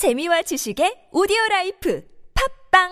재미와 지식의 오디오 라이프 팟빵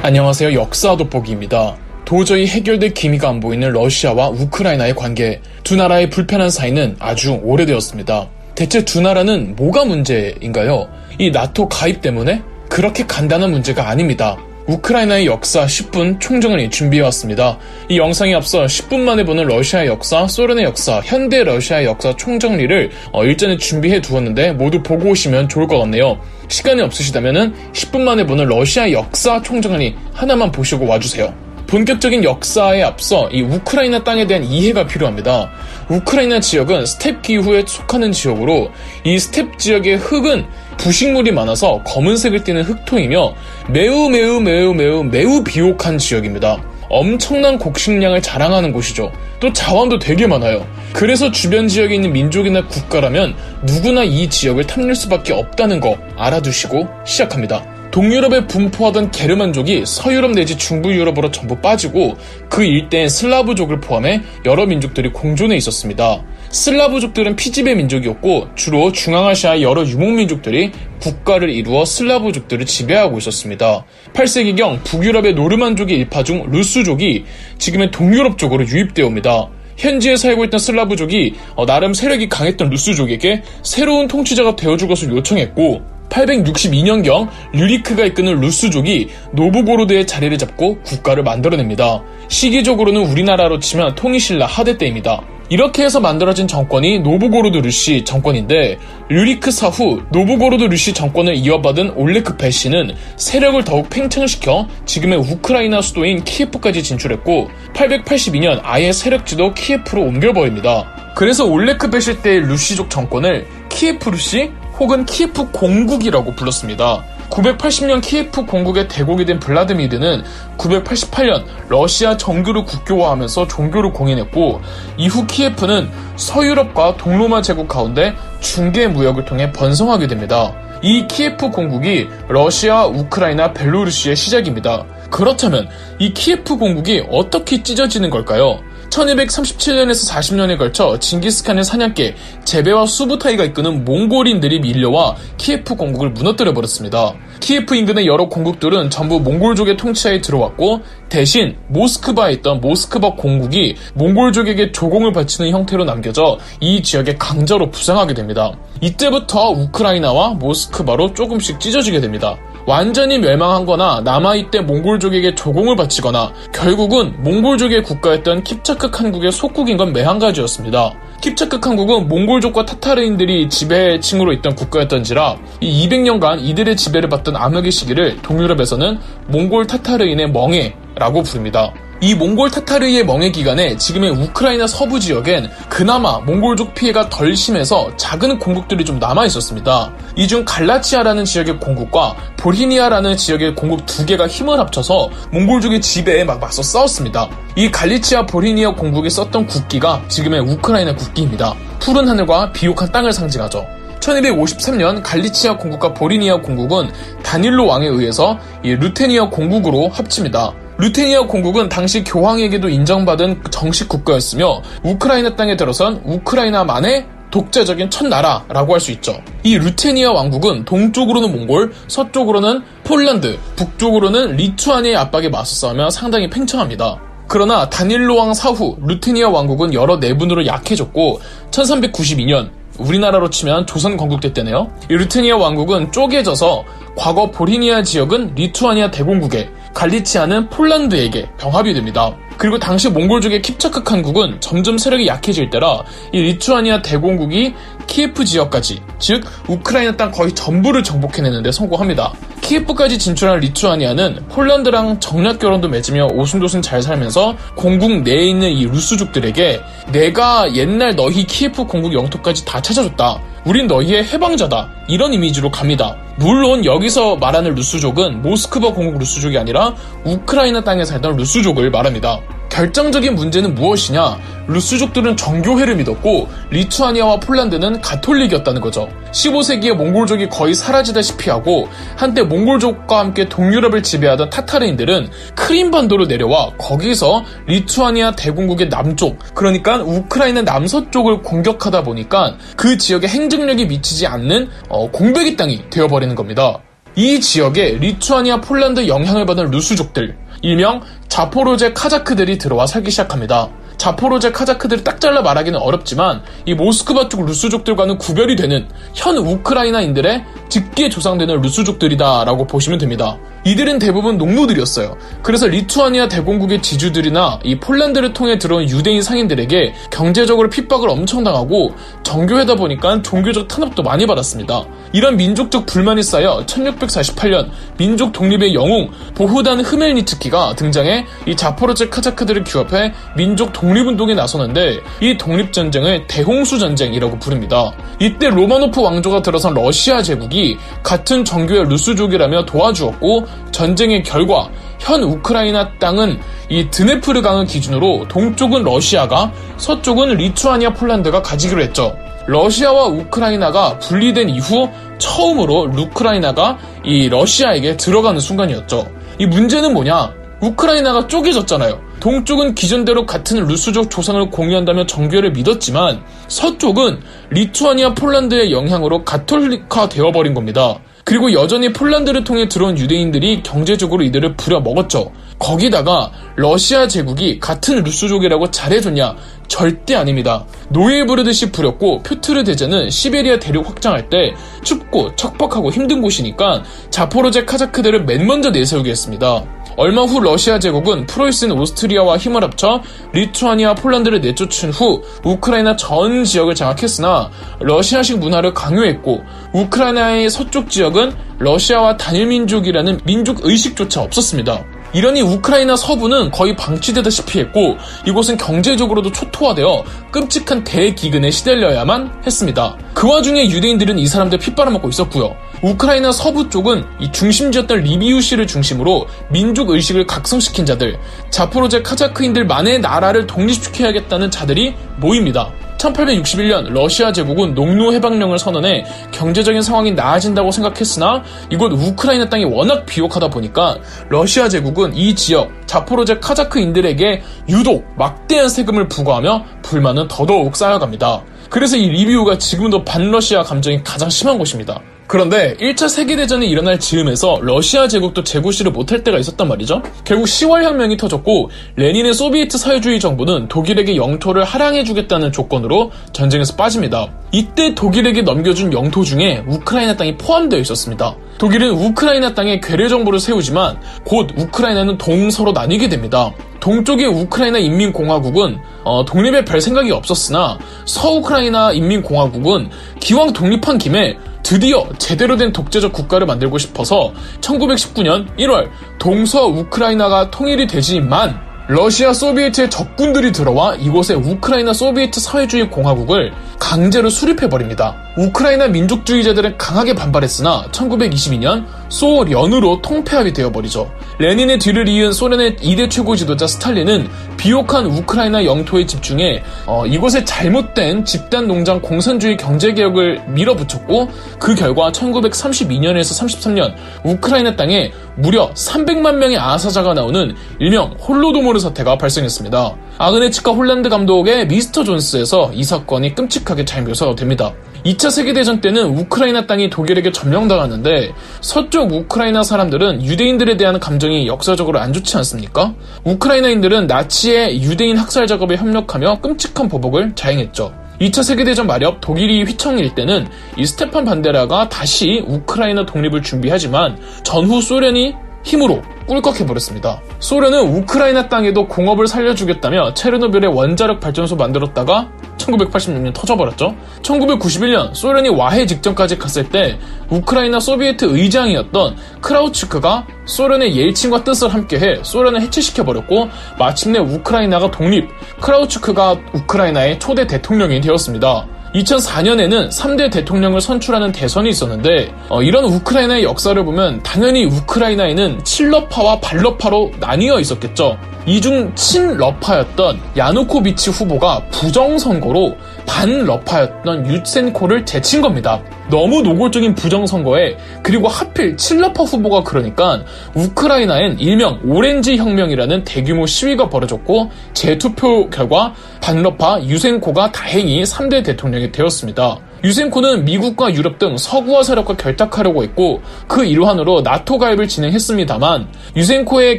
안녕하세요. 역사 돋보기입니다. 도저히 해결될 기미가 안 보이는 러시아와 우크라이나의 관계. 두 나라의 불편한 사이는 아주 오래되었습니다. 대체 두 나라는 뭐가 문제인가요? 이 나토 가입 때문에? 그렇게 간단한 문제가 아닙니다. 우크라이나의 역사 10분 총정리 준비해왔습니다. 이 영상에 앞서 10분 만에 보는 러시아의 역사, 소련의 역사, 현대 러시아의 역사 총정리를 어, 일전에 준비해 두었는데 모두 보고 오시면 좋을 것 같네요. 시간이 없으시다면 10분 만에 보는 러시아 역사 총정리 하나만 보시고 와주세요. 본격적인 역사에 앞서 이 우크라이나 땅에 대한 이해가 필요합니다. 우크라이나 지역은 스텝 기후에 속하는 지역으로 이 스텝 지역의 흙은 부식물이 많아서 검은색을 띠는 흑토이며 매우 매우 매우 매우 매우 비옥한 지역입니다. 엄청난 곡식량을 자랑하는 곳이죠. 또 자원도 되게 많아요. 그래서 주변 지역에 있는 민족이나 국가라면 누구나 이 지역을 탐낼 수밖에 없다는 거 알아두시고 시작합니다. 동유럽에 분포하던 게르만족이 서유럽 내지 중부 유럽으로 전부 빠지고 그 일대엔 슬라브족을 포함해 여러 민족들이 공존해 있었습니다. 슬라브족들은 피지배 민족이었고 주로 중앙아시아의 여러 유목민족들이 국가를 이루어 슬라브족들을 지배하고 있었습니다. 8세기경 북유럽의 노르만족의 일파 중 루스족이 지금의 동유럽 쪽으로 유입되어 옵니다. 현지에 살고 있던 슬라브족이 어, 나름 세력이 강했던 루스족에게 새로운 통치자가 되어줄 것을 요청했고 862년경 류리크가 이끄는 루스족이 노브고로드에 자리를 잡고 국가를 만들어냅니다. 시기적으로는 우리나라로 치면 통일신라 하대 때입니다. 이렇게 해서 만들어진 정권이 노브고로드 루시 정권인데 류리크 사후 노브고로드 루시 정권을 이어받은 올레크 베시는 세력을 더욱 팽창시켜 지금의 우크라이나 수도인 키예프까지 진출했고 882년 아예 세력지도 키예프로 옮겨버립니다. 그래서 올레크 베시 때의 루시족 정권을 키예프 루시 혹은 키예프 공국이라고 불렀습니다. 980년 키예프 공국의 대공이 된 블라드미르는 988년 러시아 정교를 국교화하면서 종교를 공인했고 이후 키예프는 서유럽과 동로마 제국 가운데 중개 무역을 통해 번성하게 됩니다. 이 키예프 공국이 러시아, 우크라이나, 벨로루시의 시작입니다. 그렇다면 이 키예프 공국이 어떻게 찢어지는 걸까요? 1237년에서 40년에 걸쳐 징기스칸의 사냥개 제베와 수부타이가 이끄는 몽골인들이 밀려와 키예프 공국을 무너뜨려 버렸습니다. 키예프 인근의 여러 공국들은 전부 몽골족의 통치하에 들어왔고 대신 모스크바에 있던 모스크바 공국이 몽골족에게 조공을 바치는 형태로 남겨져 이 지역에 강제로 부상하게 됩니다. 이때부터 우크라이나와 모스크바로 조금씩 찢어지게 됩니다. 완전히 멸망하거나 남아있되 몽골족에게 조공을 바치거나 결국은 몽골족의 국가였던 킵차크 한국의 속국인 건 매한가지였습니다. 킵차크 한국은 몽골족과 타타르인들이 지배층으로 있던 국가였던지라 이 200년간 이들의 지배를 받던 암흑의 시기를 동유럽에서는 몽골 타타르인의 멍해라고 부릅니다. 이 몽골 타타르의 멍해 기간에 지금의 우크라이나 서부 지역엔 그나마 몽골족 피해가 덜 심해서 작은 공국들이 좀 남아 있었습니다. 이 중 갈라치아라는 지역의 공국과 보히니아라는 지역의 공국 두 개가 힘을 합쳐서 몽골족의 지배에 막 맞서 싸웠습니다. 이 갈리치아 보히니아 공국이 썼던 국기가 지금의 우크라이나 국기입니다. 푸른 하늘과 비옥한 땅을 상징하죠. 1253년 갈리치아 공국과 보리니아 공국은 다닐로 왕에 의해서 루테니아 공국으로 합칩니다. 루테니아 공국은 당시 교황에게도 인정받은 정식 국가였으며 우크라이나 땅에 들어선 우크라이나만의 독자적인 첫 나라라고 할 수 있죠. 이 루테니아 왕국은 동쪽으로는 몽골, 서쪽으로는 폴란드, 북쪽으로는 리투아니아의 압박에 맞서 싸우며 상당히 팽창합니다. 그러나 다닐로 왕 사후 루테니아 왕국은 여러 내분으로 약해졌고 1392년 우리나라로 치면 조선 건국때 때네요. 이 루테니아 왕국은 쪼개져서 과거 보리니아 지역은 리투아니아 대공국에 갈리치아는 폴란드에게 병합이 됩니다. 그리고 당시 몽골족의 킵차크 한국은 점점 세력이 약해질 때라 이 리투아니아 대공국이 키예프 지역까지 즉 우크라이나 땅 거의 전부를 정복해내는데 성공합니다. 키예프까지 진출한 리투아니아는 폴란드랑 정략 결혼도 맺으며 오순도순 잘 살면서 공국 내에 있는 이 루스족들에게 내가 옛날 너희 키예프 공국 영토까지 다 찾아줬다. 우린 너희의 해방자다. 이런 이미지로 갑니다. 물론 여기서 말하는 루스족은 모스크바 공국 루스족이 아니라 우크라이나 땅에 살던 루스족을 말합니다. 결정적인 문제는 무엇이냐? 루스족들은 정교회를 믿었고 리투아니아와 폴란드는 가톨릭이었다는 거죠. 15세기에 몽골족이 거의 사라지다시피 하고 한때 몽골족과 함께 동유럽을 지배하던 타타르인들은 크림반도로 내려와 거기서 리투아니아 대공국의 남쪽 그러니까 우크라이나 남서쪽을 공격하다 보니까 그 지역에 행정력이 미치지 않는 어, 공백의 땅이 되어버리는 겁니다. 이 지역에 리투아니아 폴란드 영향을 받은 루스족들 일명 자포로제 카자크들이 들어와 살기 시작합니다. 자포로제 카자크들을 딱 잘라 말하기는 어렵지만 이 모스크바 쪽 루스족들과는 구별이 되는 현 우크라이나인들의 직계 조상되는 루스족들이다라고 보시면 됩니다. 이들은 대부분 농노들이었어요. 그래서 리투아니아 대공국의 지주들이나 이 폴란드를 통해 들어온 유대인 상인들에게 경제적으로 핍박을 엄청 당하고 정교회다 보니까 종교적 탄압도 많이 받았습니다. 이런 민족적 불만이 쌓여 1648년 민족 독립의 영웅 보후단 흐멜니츠키가 등장해 이 자포로제 카자크들을 규합해 민족 독립운동에 나서는데 이 독립전쟁을 대홍수 전쟁이라고 부릅니다. 이때 로마노프 왕조가 들어선 러시아 제국이 같은 정교회 루스족이라며 도와주었고 전쟁의 결과 현 우크라이나 땅은 이 드네프르 강을 기준으로 동쪽은 러시아가 서쪽은 리투아니아 폴란드가 가지기로 했죠. 러시아와 우크라이나가 분리된 이후 처음으로 우크라이나가 이 러시아에게 들어가는 순간이었죠. 이 문제는 뭐냐? 우크라이나가 쪼개졌잖아요. 동쪽은 기존대로 같은 루스족 조상을 공유한다며 정교를 믿었지만 서쪽은 리투아니아 폴란드의 영향으로 가톨릭화 되어버린 겁니다. 그리고 여전히 폴란드를 통해 들어온 유대인들이 경제적으로 이들을 부려먹었죠. 거기다가 러시아 제국이 같은 루스족이라고 잘해줬냐? 절대 아닙니다. 노예 부르듯이 부렸고 표트르 대제는 시베리아 대륙 확장할 때 춥고 척박하고 힘든 곳이니까 자포로제 카자크들을 맨 먼저 내세우게 했습니다. 얼마 후 러시아 제국은 프로이센 오스트리아와 힘을 합쳐 리투아니아 폴란드를 내쫓은 후 우크라이나 전 지역을 장악했으나 러시아식 문화를 강요했고 우크라이나의 서쪽 지역은 러시아와 단일민족이라는 민족 의식조차 없었습니다. 이러니 우크라이나 서부는 거의 방치되다시피 했고 이곳은 경제적으로도 초토화되어 끔찍한 대기근에 시달려야만 했습니다. 그 와중에 유대인들은 이 사람들 핏바람 먹고 있었고요. 우크라이나 서부 쪽은 이 중심지였던 리비우시를 중심으로 민족 의식을 각성시킨 자들, 자포로제 카자크인들만의 나라를 독립시켜야겠다는 자들이 모입니다. 1861년 러시아 제국은 농노 해방령을 선언해 경제적인 상황이 나아진다고 생각했으나 이곳 우크라이나 땅이 워낙 비옥하다 보니까 러시아 제국은 이 지역 자포로제 카자크인들에게 유독 막대한 세금을 부과하며 불만은 더더욱 쌓여갑니다. 그래서 이 리비우가 지금도 반러시아 감정이 가장 심한 곳입니다. 그런데 1차 세계대전이 일어날 즈음에서 러시아 제국도 재구시를 못할 때가 있었단 말이죠. 결국 10월 혁명이 터졌고 레닌의 소비에트 사회주의 정부는 독일에게 영토를 할양해주겠다는 조건으로 전쟁에서 빠집니다. 이때 독일에게 넘겨준 영토 중에 우크라이나 땅이 포함되어 있었습니다. 독일은 우크라이나 땅에 괴뢰 정부를 세우지만 곧 우크라이나는 동서로 나뉘게 됩니다. 동쪽의 우크라이나 인민공화국은 어, 독립에 별 생각이 없었으나 서우크라이나 인민공화국은 기왕 독립한 김에 드디어 제대로 된 독재적 국가를 만들고 싶어서 1919년 1월 동서 우크라이나가 통일이 되지만 러시아 소비에트의 적군들이 들어와 이곳에 우크라이나 소비에트 사회주의 공화국을 강제로 수립해버립니다. 우크라이나 민족주의자들은 강하게 반발했으나 1922년 소련으로 통폐합이 되어버리죠. 레닌의 뒤를 이은 소련의 2대 최고 지도자 스탈린은 비옥한 우크라이나 영토에 집중해 어, 이곳에 잘못된 집단 농장 공산주의 경제 개혁을 밀어붙였고 그 결과 1932년에서 33년 우크라이나 땅에 무려 300만 명의 아사자가 나오는 일명 홀로도모르 사태가 발생했습니다. 아그네 치카 홀란드 감독의 미스터 존스에서 이 사건이 끔찍하게 잘 묘사됩니다. 2차 세계대전 때는 우크라이나 땅이 독일에게 점령당하는데 서쪽 우크라이나 사람들은 유대인들에 대한 감정이 역사적으로 안 좋지 않습니까? 우크라이나인들은 나치의 유대인 학살 작업에 협력하며 끔찍한 보복을 자행했죠. 2차 세계대전 말엽 독일이 휘청일 때는 이 스테판 반데라가 다시 우크라이나 독립을 준비하지만 전후 소련이 힘으로 꿀꺽해버렸습니다. 소련은 우크라이나 땅에도 공업을 살려주겠다며 체르노빌에 원자력 발전소 만들었다가 1986년 터져버렸죠. 1991년 소련이 와해 직전까지 갔을 때 우크라이나 소비에트 의장이었던 크라프추크가 소련의 옐친과 뜻을 함께해 소련을 해체시켜버렸고 마침내 우크라이나가 독립, 크라우츠크가 우크라이나의 초대 대통령이 되었습니다. 2004년에는 3대 대통령을 선출하는 대선이 있었는데 어, 이런 우크라이나의 역사를 보면 당연히 우크라이나에는 친러파와 반러파로 나뉘어 있었겠죠. 이중 친러파였던 야누코비치 후보가 부정선거로 반러파였던 유센코를 제친 겁니다. 너무 노골적인 부정선거에 그리고 하필 친러파 후보가 그러니까 우크라이나엔 일명 오렌지 혁명이라는 대규모 시위가 벌어졌고 재투표 결과 반러파 유센코가 다행히 3대 대통령이 되었습니다. 유센코는 미국과 유럽 등 서구화 세력과 결탁하려고 했고 그 일환으로 나토 가입을 진행했습니다만 유센코의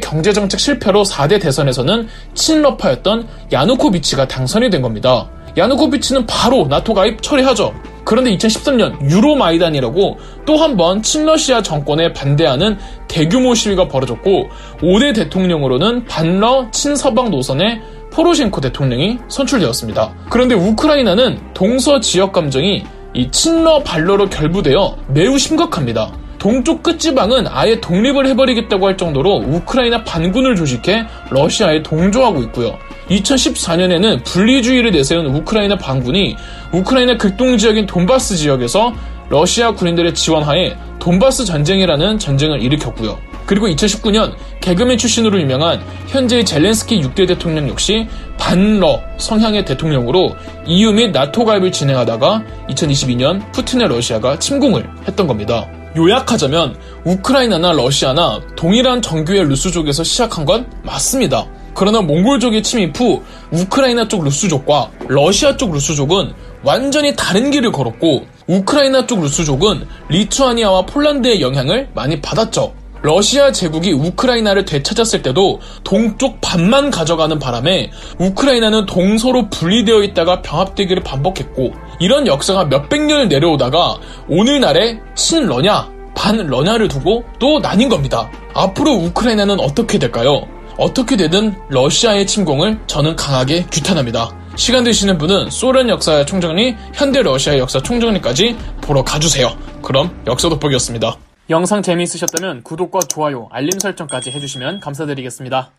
경제정책 실패로 4대 대선에서는 친러파였던 야누코비치가 당선이 된 겁니다. 야누코비치는 바로 나토 가입 처리하죠. 그런데 2013년 유로마이단이라고 또 한 번 친러시아 정권에 반대하는 대규모 시위가 벌어졌고 5대 대통령으로는 반러 친서방 노선의 포로셴코 대통령이 선출되었습니다. 그런데 우크라이나는 동서 지역 감정이 이 친러 반러로 결부되어 매우 심각합니다. 동쪽 끝지방은 아예 독립을 해버리겠다고 할 정도로 우크라이나 반군을 조직해 러시아에 동조하고 있고요. 2014년에는 분리주의를 내세운 우크라이나 반군이 우크라이나 극동 지역인 돈바스 지역에서 러시아 군인들의 지원하에 돈바스 전쟁이라는 전쟁을 일으켰고요. 그리고 2019년 개그맨 출신으로 유명한 현재의 젤렌스키 6대 대통령 역시 반러 성향의 대통령으로 EU 및 나토 가입을 진행하다가 2022년 푸틴의 러시아가 침공을 했던 겁니다. 요약하자면 우크라이나나 러시아나 동일한 정규의 루스족에서 시작한 건 맞습니다. 그러나 몽골족의 침입 후 우크라이나 쪽 루스족과 러시아 쪽 루스족은 완전히 다른 길을 걸었고 우크라이나 쪽 루스족은 리투아니아와 폴란드의 영향을 많이 받았죠. 러시아 제국이 우크라이나를 되찾았을 때도 동쪽 반만 가져가는 바람에 우크라이나는 동서로 분리되어 있다가 병합되기를 반복했고 이런 역사가 몇백 년을 내려오다가 오늘날의 친러냐 반러냐를 두고 또 나뉜 겁니다. 앞으로 우크라이나는 어떻게 될까요? 어떻게 되든 러시아의 침공을 저는 강하게 규탄합니다. 시간 되시는 분은 소련 역사 총정리, 현대 러시아 역사 총정리까지 보러 가주세요. 그럼 역사 돋보기였습니다. 영상 재미있으셨다면 구독과 좋아요, 알림 설정까지 해주시면 감사드리겠습니다.